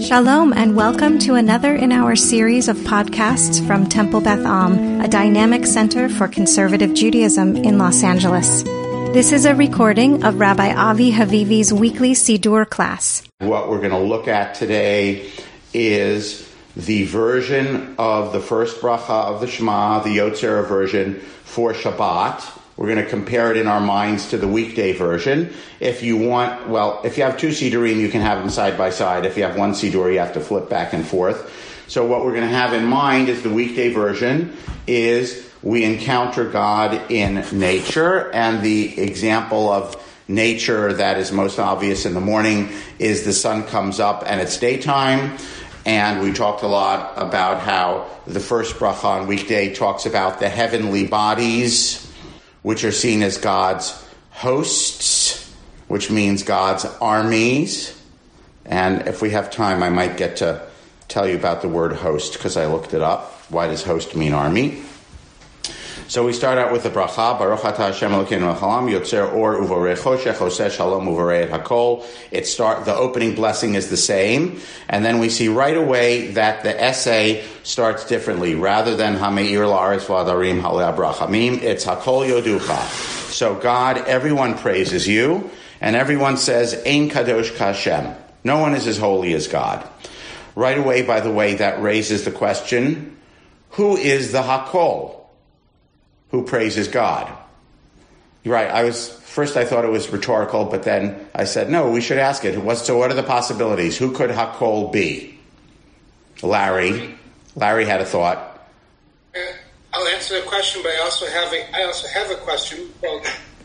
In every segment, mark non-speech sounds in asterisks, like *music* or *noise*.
Shalom and welcome to another in our series of podcasts from Temple Beth Am, a dynamic center for conservative Judaism in Los Angeles. This is a recording of Rabbi Avi Havivi's weekly Siddur class. What we're going to look at today is the version of the first bracha of the Shema, the Yotzer version for Shabbat. We're going to compare it in our minds to the weekday version. If you want, well, if you have two Siddurim, you can have them side by side. If you have one Siddur, you have to flip back and forth. So what we're going to have in mind is the weekday version is we encounter God in nature and the example of nature that is most obvious in the morning is the sun comes up and it's daytime. And we talked a lot about how the first bracha on weekday talks about the heavenly bodies, which are seen as God's hosts, which means God's armies. And if we have time, I might get to tell you about the word host because I looked it up. Why does host mean army? So we start out with the bracha, Baruch Ata Hashem Elokeinu Halam Yotzer Or Uvorei Choshech Oseh Shalom Uvorei Hakol. It start the opening blessing is the same, and then we see right away that the essay starts differently. Rather than Hameir La'aretz V'Adarim Halei Abrachamim, it's Hakol Yoducha. So God, everyone praises you, and everyone says Ein Kadosh Kashem. No one is as holy as God. Right away, by the way, that raises the question: Who is the Hakol? Who praises God. You're right. I was first I thought it was rhetorical, but then I said no. We should ask it. What, so what are the possibilities? Who could Hakol be? Larry. Larry had a thought. Uh, I'll answer the question, but I also have a I also have a question. Well,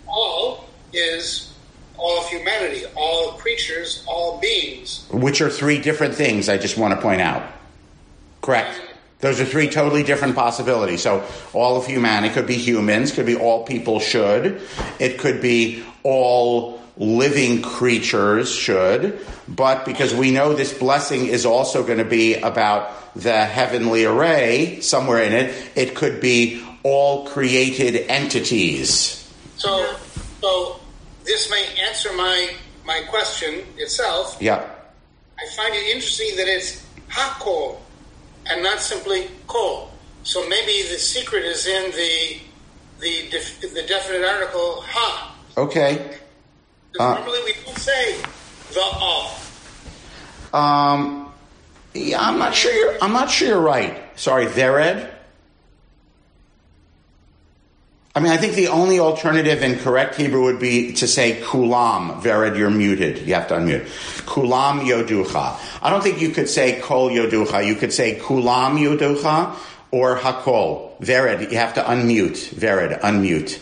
all is all of humanity, all creatures, all beings. Which are three different things. I just want to point out. Correct. Those are three totally different possibilities. So all of humanity could be humans, could be all people should. It could be all living creatures should. But because we know this blessing is also going to be about the heavenly array somewhere in it, it could be all created entities. So, so this may answer my my question itself. Yeah. I find it interesting that it's hakol and not simply kol. So maybe the secret is in the the def, the definite article ha. Okay. Uh, normally we don't say the. Um, yeah, I'm not sure. You're, I'm not sure you're right. Sorry, Vered. I mean, I think the only alternative in correct Hebrew would be to say kulam. Vered, you're muted. You have to unmute. Kulam yoducha. I don't think you could say kol yoducha. You could say kulam yoducha or hakol. Vered, you have to unmute. Vered, unmute.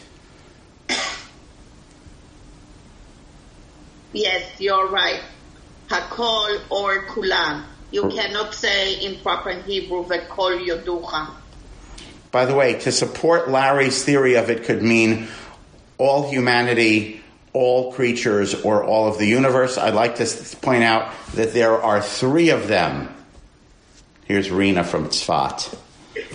Yes, you're right. Hakol or kulam. You oh. cannot say in proper Hebrew vekol yoducha. By the way, to support Larry's theory of it could mean all humanity, all creatures, or all of the universe. I'd like to point out that there are three of them. Here's Rena from Tzfat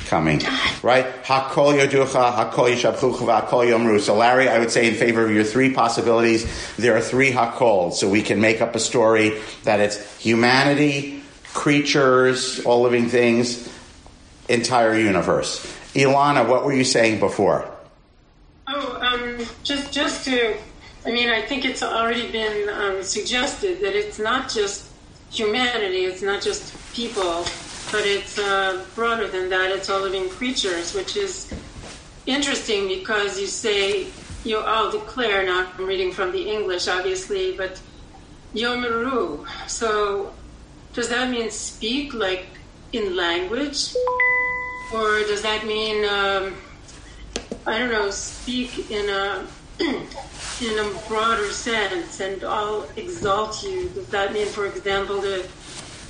coming, right? Hakol yoducha, hakol yishabchucha, hakol yomru. So Larry, I would say in favor of your three possibilities, there are three hakol. So we can make up a story that it's humanity, creatures, all living things, entire universe. Ilana, what were you saying before? Oh, um, just just to, I mean, I think it's already been um, suggested that it's not just humanity, it's not just people, but it's uh, broader than that. It's all living creatures, which is interesting because you say you all declare. Now I'm reading from the English, obviously, but yomeru. So does that mean speak like in language? Or does that mean um, I don't know, speak in a *clears throat* in a broader sense, and I'll exalt you? Does that mean, for example, the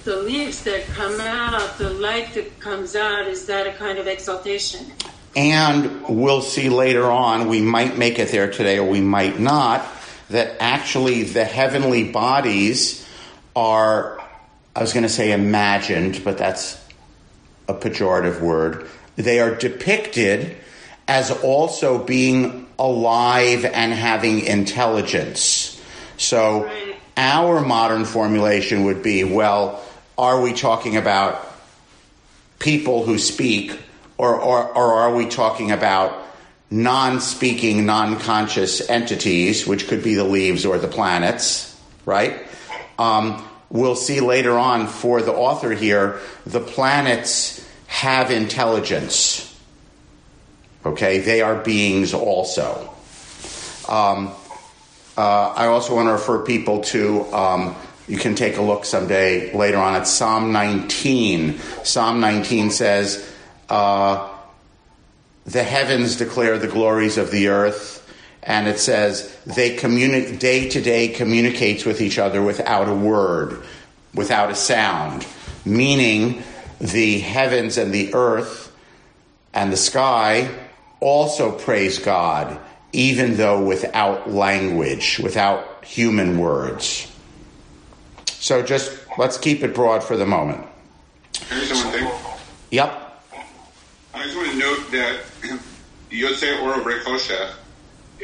the leaves that come out, the light that comes out, is that a kind of exaltation? And we'll see later on, we might make it there today or we might not, that actually the heavenly bodies are, I was going to say imagined, but that's a pejorative word. They are depicted as also being alive and having intelligence. So our modern formulation would be, well, are we talking about people who speak, or, or, or are we talking about non speaking, non conscious entities, which could be the leaves or the planets, right? Um, we'll see later on for the author here, the planets have intelligence. Okay, they are beings also. Um, uh, I also want to refer people to, um, you can take a look someday later on at Psalm 19. Psalm 19 says, uh, The heavens declare the glories of the earth. And it says, they communicate, day to day communicates with each other without a word, without a sound. Meaning, the heavens and the earth and the sky also praise God even though without language, without human words. So just let's keep it broad for the moment. Can I say one thing? Yep. I just want to note that Yotze Oro Rekoshech,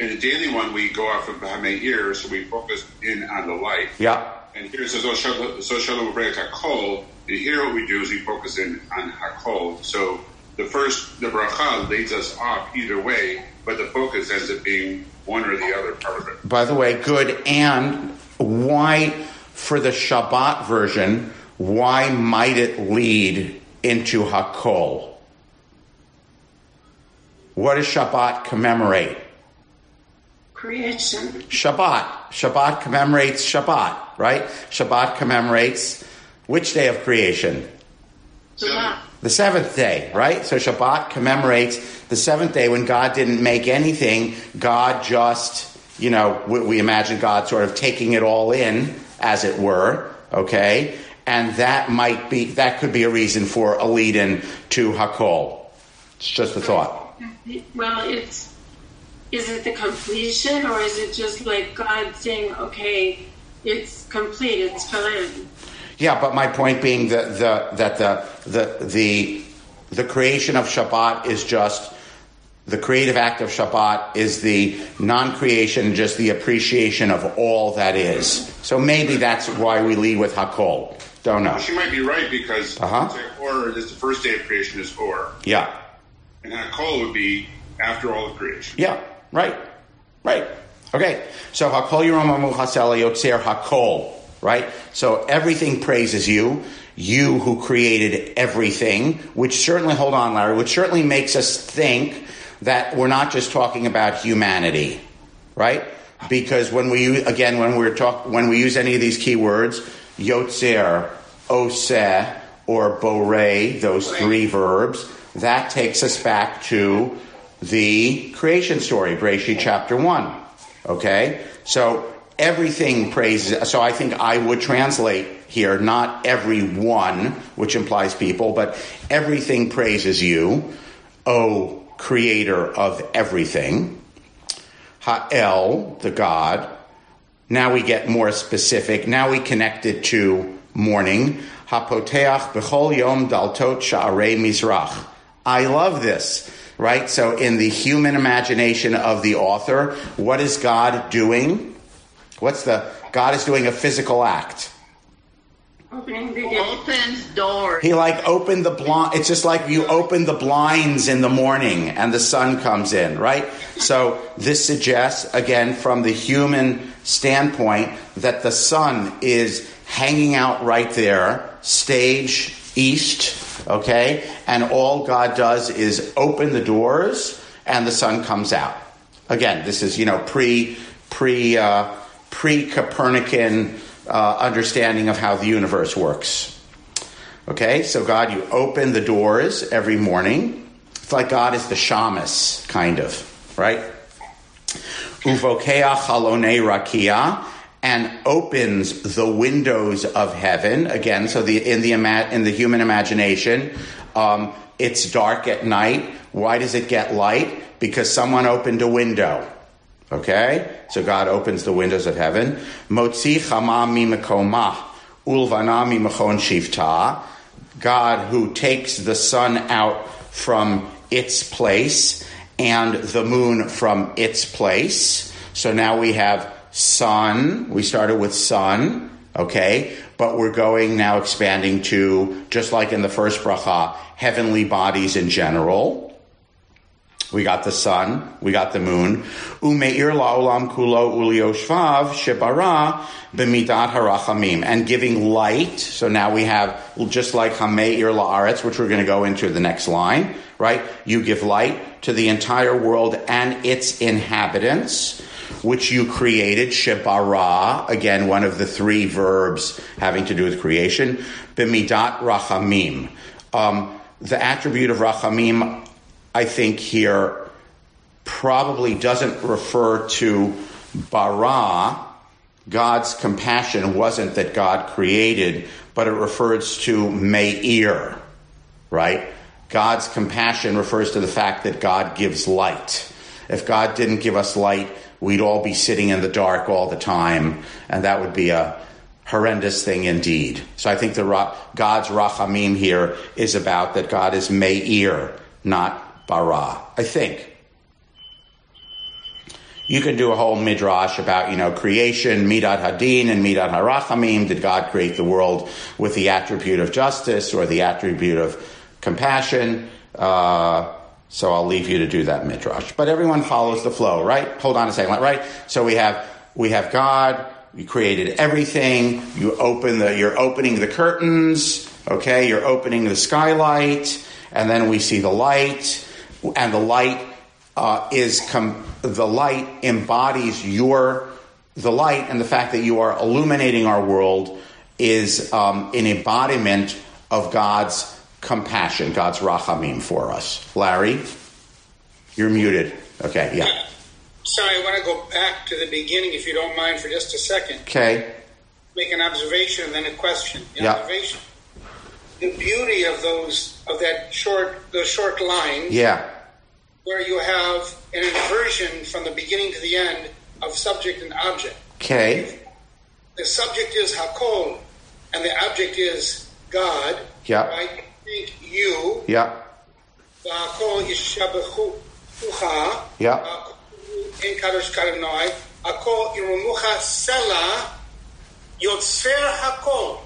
in the daily one, we go off of Bahamei ear, so we focus in on the light. Yeah. And here it says, So Shalom Hakol. And here what we do is we focus in on Hakol. So the first, the bracha leads us off either way, but the focus ends up being one or the other part of it. By the way, good. And why, for the Shabbat version, why might it lead into Hakol? What does Shabbat commemorate? Creation. Shabbat. Shabbat commemorates Shabbat, right? Shabbat commemorates which day of creation? Shabbat. The seventh day, right? So Shabbat commemorates the seventh day when God didn't make anything. God just, you know, we, we imagine God sort of taking it all in, as it were, okay? And that might be, that could be a reason for a lead in to Hakol. It's just a thought. Well, it's is it the completion or is it just like God saying, okay, it's complete, it's finished? Yeah, but my point being that the that the the the the creation of Shabbat is just the creative act of Shabbat is the non-creation, just the appreciation of all that is. So maybe that's why we lead with Hakol. Don't know. She might be right because Uh-huh. Or is the first day of creation is Or, Yeah, and Hakol would be after all of creation. yeah, right, right. Okay, so Hakol Hasela Yotzer Hakol. Right? So everything praises you, you who created everything, which certainly, hold on, Larry, which certainly makes us think that we're not just talking about humanity, right? Because when we, use- again, when we're talk, when we use any of these keywords, yotzer, oseh, or borei, those three verbs, that takes us back to the creation story, Breshit chapter 1. Okay? So everything praises, so I think I would translate here, not everyone, which implies people, but everything praises you, O creator of everything. Ha'el, the God. Now we get more specific. Now we connect it to morning. Hapoteach b'chol yom daltot sha'arei mizrach. I love this, right? So in the human imagination of the author, what is God doing? What's the, God is doing a physical act. Opening the. Opens doors. He like opened the blind. It's just like you open the blinds in the morning and the sun comes in, right? So this suggests, again, from the human standpoint, that the sun is hanging out right there, stage east, okay? And all God does is open the doors and the sun comes out. Again, this is, you know, pre, pre, uh, pre Copernican uh, understanding of how the universe works. Okay, so God, you open the doors every morning. It's like God is the shamus, kind of, right? Uvokea chalone rakia, and opens the windows of heaven. Again, so the in the ima- in the human imagination, um, it's dark at night. Why does it get light? Because someone opened a window. Okay? So God opens the windows of heaven. Motzi chama mi mekoma, ulvana mi mechon shivta. God who takes the sun out from its place and the moon from its place. So now we have sun. We started with sun. Okay? but we're going now expanding to, just like in the first bracha, heavenly bodies in general. We got the sun, we got the moon. Umeir la'olam kulo ulioshvav shebara b'midat harachamim. And giving light, so now we have, just like hameir la'aretz, which we're going to go into the next line, right? You give light to the entire world and its inhabitants which you created, shebara, again, one of the three verbs having to do with creation, b'midat rachamim. Um, the attribute of rachamim, I think here, probably doesn't refer to bara. God's compassion wasn't that God created, but it refers to meir, right? God's compassion refers to the fact that God gives light. If God didn't give us light, we'd all be sitting in the dark all the time, and that would be a horrendous thing indeed. So I think the God's rachamim here is about that God is meir, not bara. I think. You can do a whole midrash about, you know, creation, midat hadin and midat harachamim. Did God create the world with the attribute of justice or the attribute of compassion? Uh, so I'll leave you to do that midrash. But everyone follows the flow, right? Hold on a second, right? So we have we have God. You created everything. You open the. You're opening the curtains. Okay, you're opening the skylight, and then we see the light, and the light uh, is com- the light embodies your the light, and the fact that you are illuminating our world is um, an embodiment of God's compassion, God's rachamim for us. Larry, you're muted. Okay, yeah. Sorry, I want to go back to the beginning, if you don't mind, for just a second. Okay. Make an observation and then a question. The yeah. observation. The beauty of those of that short those short lines. Yeah. Where you have an inversion from the beginning to the end of subject and object. Okay. The subject is Hakol, and the object is God. Yeah. Right? thank you. Yeah. Yeah. Sela Hakol.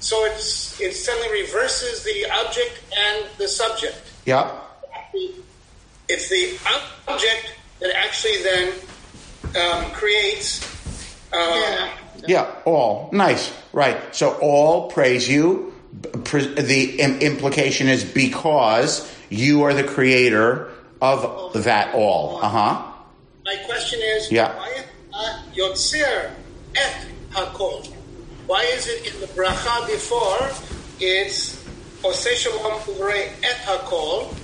So it's it suddenly reverses the object and the subject. Yeah. It's the object that actually then um, creates. Yeah. yeah. All nice, right? So all praise you the implication is because you are the creator of that all. Uh huh. My question is, Yeah. why Yotzer et Hakol? Why is it in the bracha before it's Oseh Shalom et Hakol?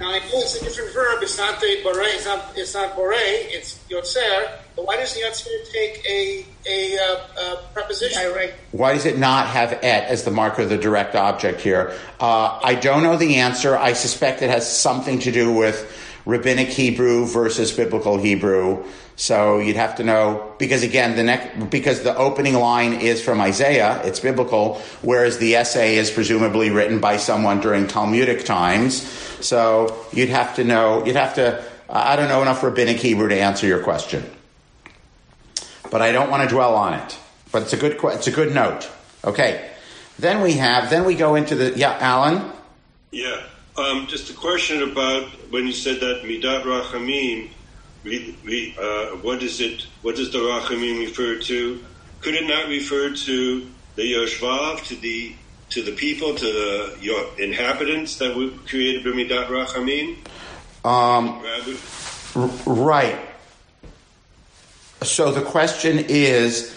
Now I know it's a different verb. It's not the Borei. It's not. It's not Borei. It's Yotzer. But why doesn't Yotzer take a a, uh, uh, preposition? Direct. Why does it not have et as the marker of the direct object here? Uh, I don't know the answer. I suspect it has something to do with rabbinic Hebrew versus biblical Hebrew. So you'd have to know because again the next because the opening line is from Isaiah, it's biblical, whereas the essay is presumably written by someone during Talmudic times. So you'd have to know. You'd have to. I don't know enough rabbinic Hebrew to answer your question but I don't want to dwell on it. But it's a good it's a good note. Okay. Then we have then we go into the yeah, Alan. Yeah. Um, just a question about when you said that midat rachamim. We, we, uh, what is it? What does the rachamim refer to? Could it not refer to the yoshvav, to the to the people, to the your inhabitants that were created by rachamim? Um, right. So the question is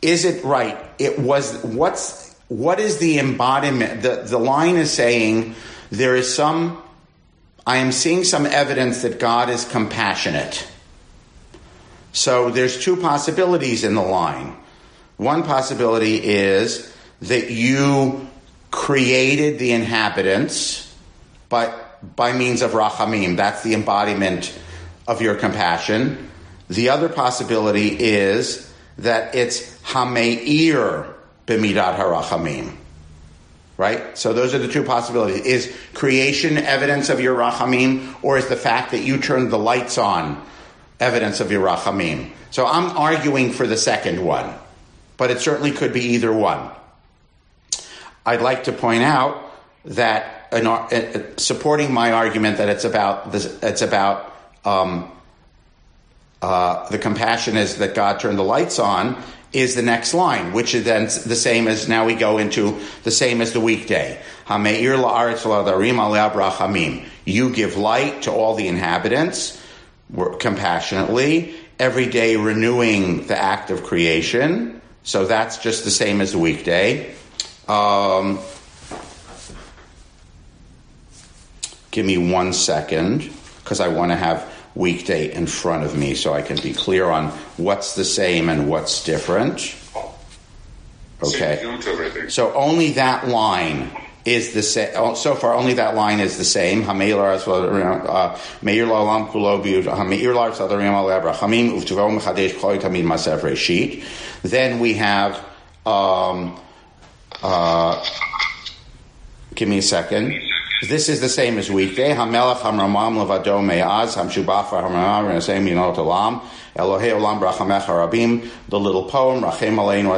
is it right? It was what's what is the embodiment? The the line is saying there is some I am seeing some evidence that God is compassionate. So there's two possibilities in the line. One possibility is that you created the inhabitants, but by means of rachamim, that's the embodiment of your compassion. The other possibility is that it's hameir b'midat harachamim. Right? So those are the two possibilities. Is creation evidence of your rachamim, or is the fact that you turned the lights on evidence of your rachamim? So I'm arguing for the second one. but it certainly could be either one. I'd like to point out that an, uh, supporting my argument that it's about this, it's about um, uh, the compassion is that God turned the lights on is the next line, which is then the same as now we go into the same as the weekday. You give light to all the inhabitants compassionately, every day renewing the act of creation. So that's just the same as the weekday. Um, give me one second because I want to have weekday in front of me so I can be clear on what's the same and what's different. Okay. So only that line is the same. Oh, so far, only that line is the same. Uh, then we have. Um, uh, give me a second. This is the same as weekday. Hamelach hamramam levado me'az hamshubafa hamramam olam olam brachamecha rabim. The little poem Rachem aleinu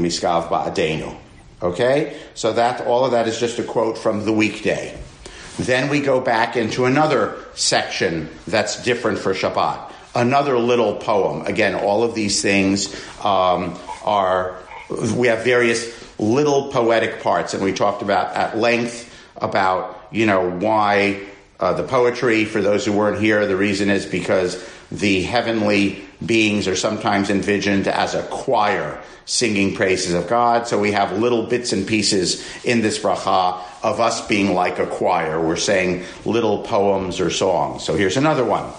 miskav ba'adenu. Okay, so that all of that is just a quote from the weekday. Then we go back into another section that's different for Shabbat. Another little poem. Again, all of these things um, are we have various little poetic parts, and we talked about at length about you know why uh, the poetry. For those who weren't here, the reason is because the heavenly beings are sometimes envisioned as a choir singing praises of God. So we have little bits and pieces in this bracha of us being like a choir. We're saying little poems or songs. So here's another one.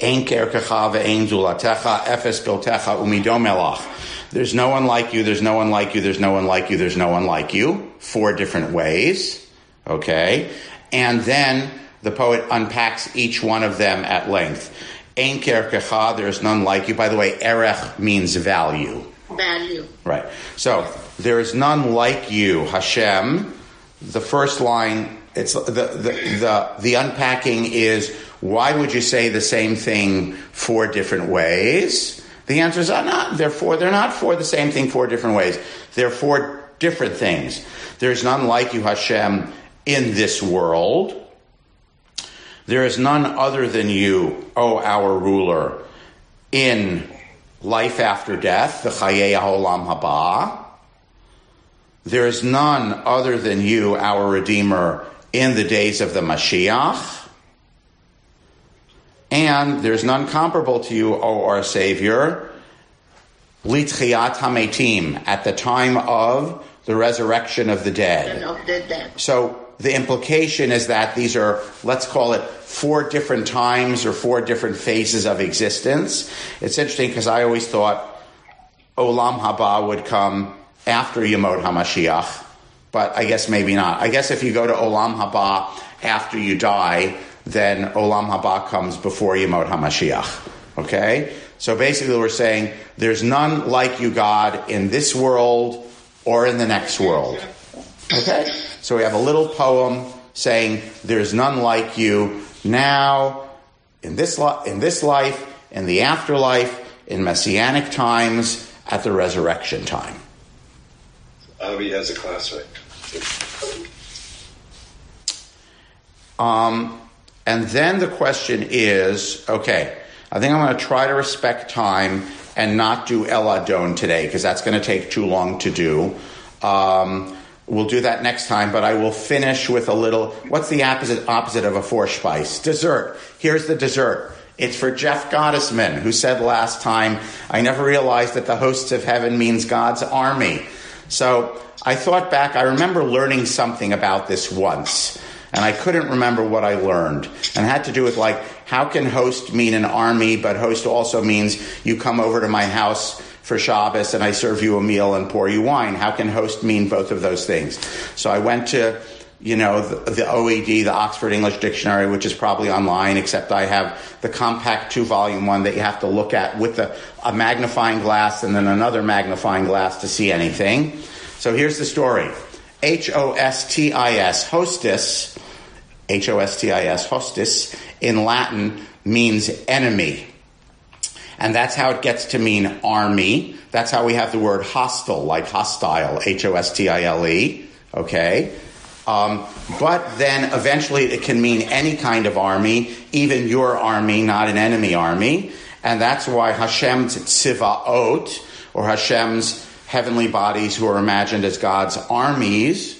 Ein kerkecha ve'ein zulatecha efes biltecha umidomelach. There's no one like you, there's no one like you, there's no one like you, there's no one like you. Four different ways. Okay? And then the poet unpacks each one of them at length. Ein kerkecha, there's none like you. By the way, erech means value. Value. Right. So, there is none like you, Hashem. The first line, it's the, the, the, the unpacking is why would you say the same thing four different ways? The answer is ah, not. Therefore, they're not for the same thing four different ways. They're for different things. There's none like you, Hashem, in this world. There is none other than you, O our ruler, in life after death, the Chaye Olam Haba. There is none other than you, our Redeemer, in the days of the Mashiach. And there's none comparable to you, O our Savior, Litchiat Hametim, at the time of the resurrection of the dead. Of the dead. So the implication is that these are, let's call it, four different times or four different phases of existence. It's interesting because I always thought Olam Haba would come after Yemot HaMashiach, but I guess maybe not. I guess if you go to Olam Haba after you die, then Olam Haba comes before Yemot HaMashiach. Okay? So basically we're saying there's none like you, God, in this world or in the next world. Okay? So we have a little poem saying there's none like you now, in this, li- in this life, in the afterlife, in messianic times, at the resurrection time. Avi has a classmate. Um, and then the question is okay, I think I'm going to try to respect time and not do El Adon today because that's going to take too long to do. Um, we'll do that next time, but I will finish with a little. What's the opposite opposite of a four Vorspeise? Dessert. Here's the dessert. It's for Jeff Gottesman, who said last time, I never realized that the hosts of heaven means God's army. So I thought back, I remember learning something about this once and I couldn't remember what I learned. And it had to do with like, how can host mean an army, but host also means you come over to my house for Shabbos and I serve you a meal and pour you wine. How can host mean both of those things? So I went to, you know, the, the OED, the Oxford English Dictionary, which is probably online, except I have the compact two volume one that you have to look at with a, a magnifying glass and then another magnifying glass to see anything. So here's the story. H O S T I S, hostis, H O S T I S, hostis, in Latin means enemy. And that's how it gets to mean army. That's how we have the word hostile, like hostile, H O S T I L E. Okay? Um, but then eventually it can mean any kind of army, even your army, not an enemy army. And that's why Hashem's tzivaot, or Hashem's heavenly bodies who are imagined as God's armies,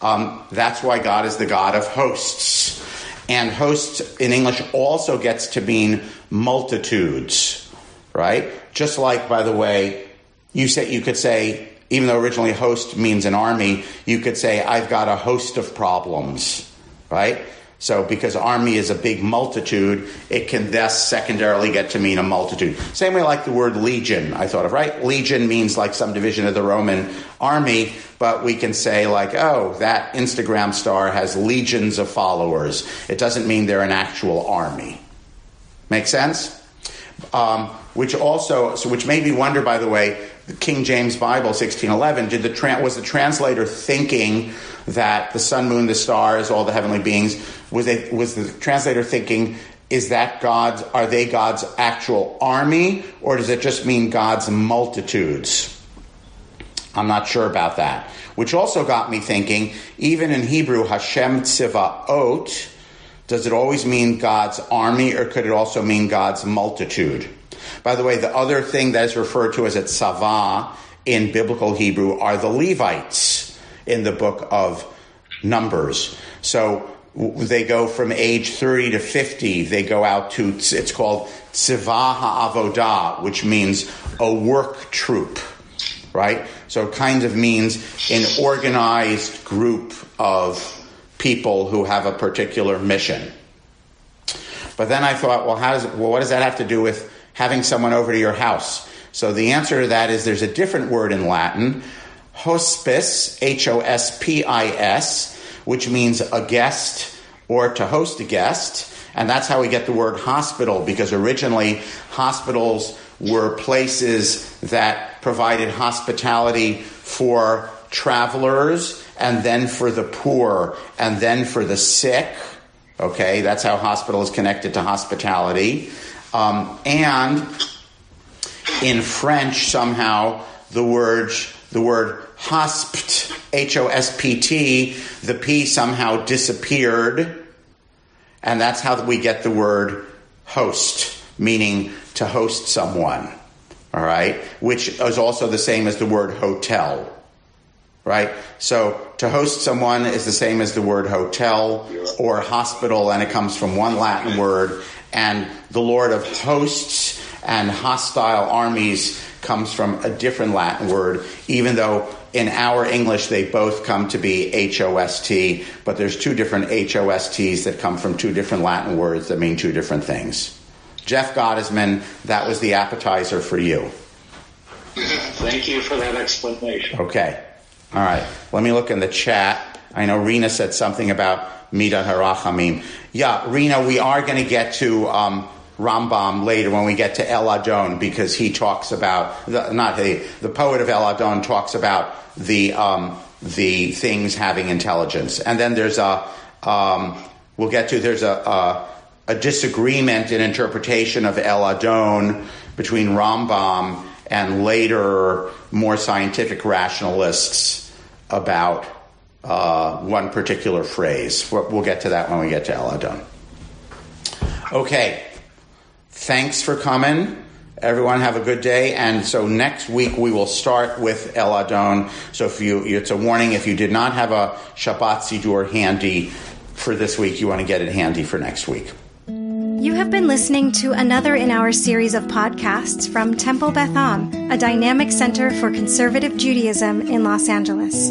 um, that's why God is the God of hosts. And hosts in English also gets to mean multitudes, right? Just like, by the way, you say you could say, even though originally host means an army, you could say, I've got a host of problems, right? So, because army is a big multitude, it can thus secondarily get to mean a multitude. Same way like the word legion, I thought of, right? Legion means like some division of the Roman army, but we can say, like, oh, that Instagram star has legions of followers. It doesn't mean they're an actual army. Make sense? Um, which also, so which made me wonder, by the way, King James Bible, 1611, did the tra- was the translator thinking that the sun, moon, the stars, all the heavenly beings, was, they, was the translator thinking, is that God's, are they God's actual army, or does it just mean God's multitudes? I'm not sure about that. Which also got me thinking, even in Hebrew, Hashem Tzivaot, does it always mean God's army, or could it also mean God's multitude? By the way, the other thing that is referred to as a tzava in biblical Hebrew are the Levites in the book of Numbers. So they go from age 30 to 50, they go out to, it's called tzivah ha'avodah, which means a work troop, right? So it kind of means an organized group of people who have a particular mission. But then I thought, well, how does, well, what does that have to do with having someone over to your house? So the answer to that is there's a different word in Latin, hospis, H O S P I S, which means a guest or to host a guest. And that's how we get the word hospital, because originally hospitals were places that provided hospitality for travelers and then for the poor and then for the sick. Okay, that's how hospital is connected to hospitality. Um, and in French, somehow the word the word hospt, H O S P T, the P somehow disappeared, and that's how we get the word host, meaning to host someone. All right, which is also the same as the word hotel. Right? So to host someone is the same as the word hotel or hospital, and it comes from one Latin word. And the Lord of hosts and hostile armies comes from a different Latin word, even though in our English they both come to be H O S T, but there's two different H O S T's that come from two different Latin words that mean two different things. Jeff Gottesman, that was the appetizer for you. Thank you for that explanation. Okay. All right. Let me look in the chat. I know Rena said something about Mida Harachamim. Yeah, Rena, we are going to get to um, Rambam later when we get to El Adon because he talks about the, not the the poet of El Adon talks about the um, the things having intelligence, and then there's a um, we'll get to there's a, a, a disagreement in interpretation of El Adon between Rambam and later more scientific rationalists about uh, one particular phrase. We'll get to that when we get to El Adon. Okay. Thanks for coming. Everyone have a good day. And so next week we will start with El Adon. So if you, it's a warning, if you did not have a Shabbat Siddur handy for this week, you want to get it handy for next week. You have been listening to another in our series of podcasts from Temple Beth Am, a dynamic center for conservative Judaism in Los Angeles.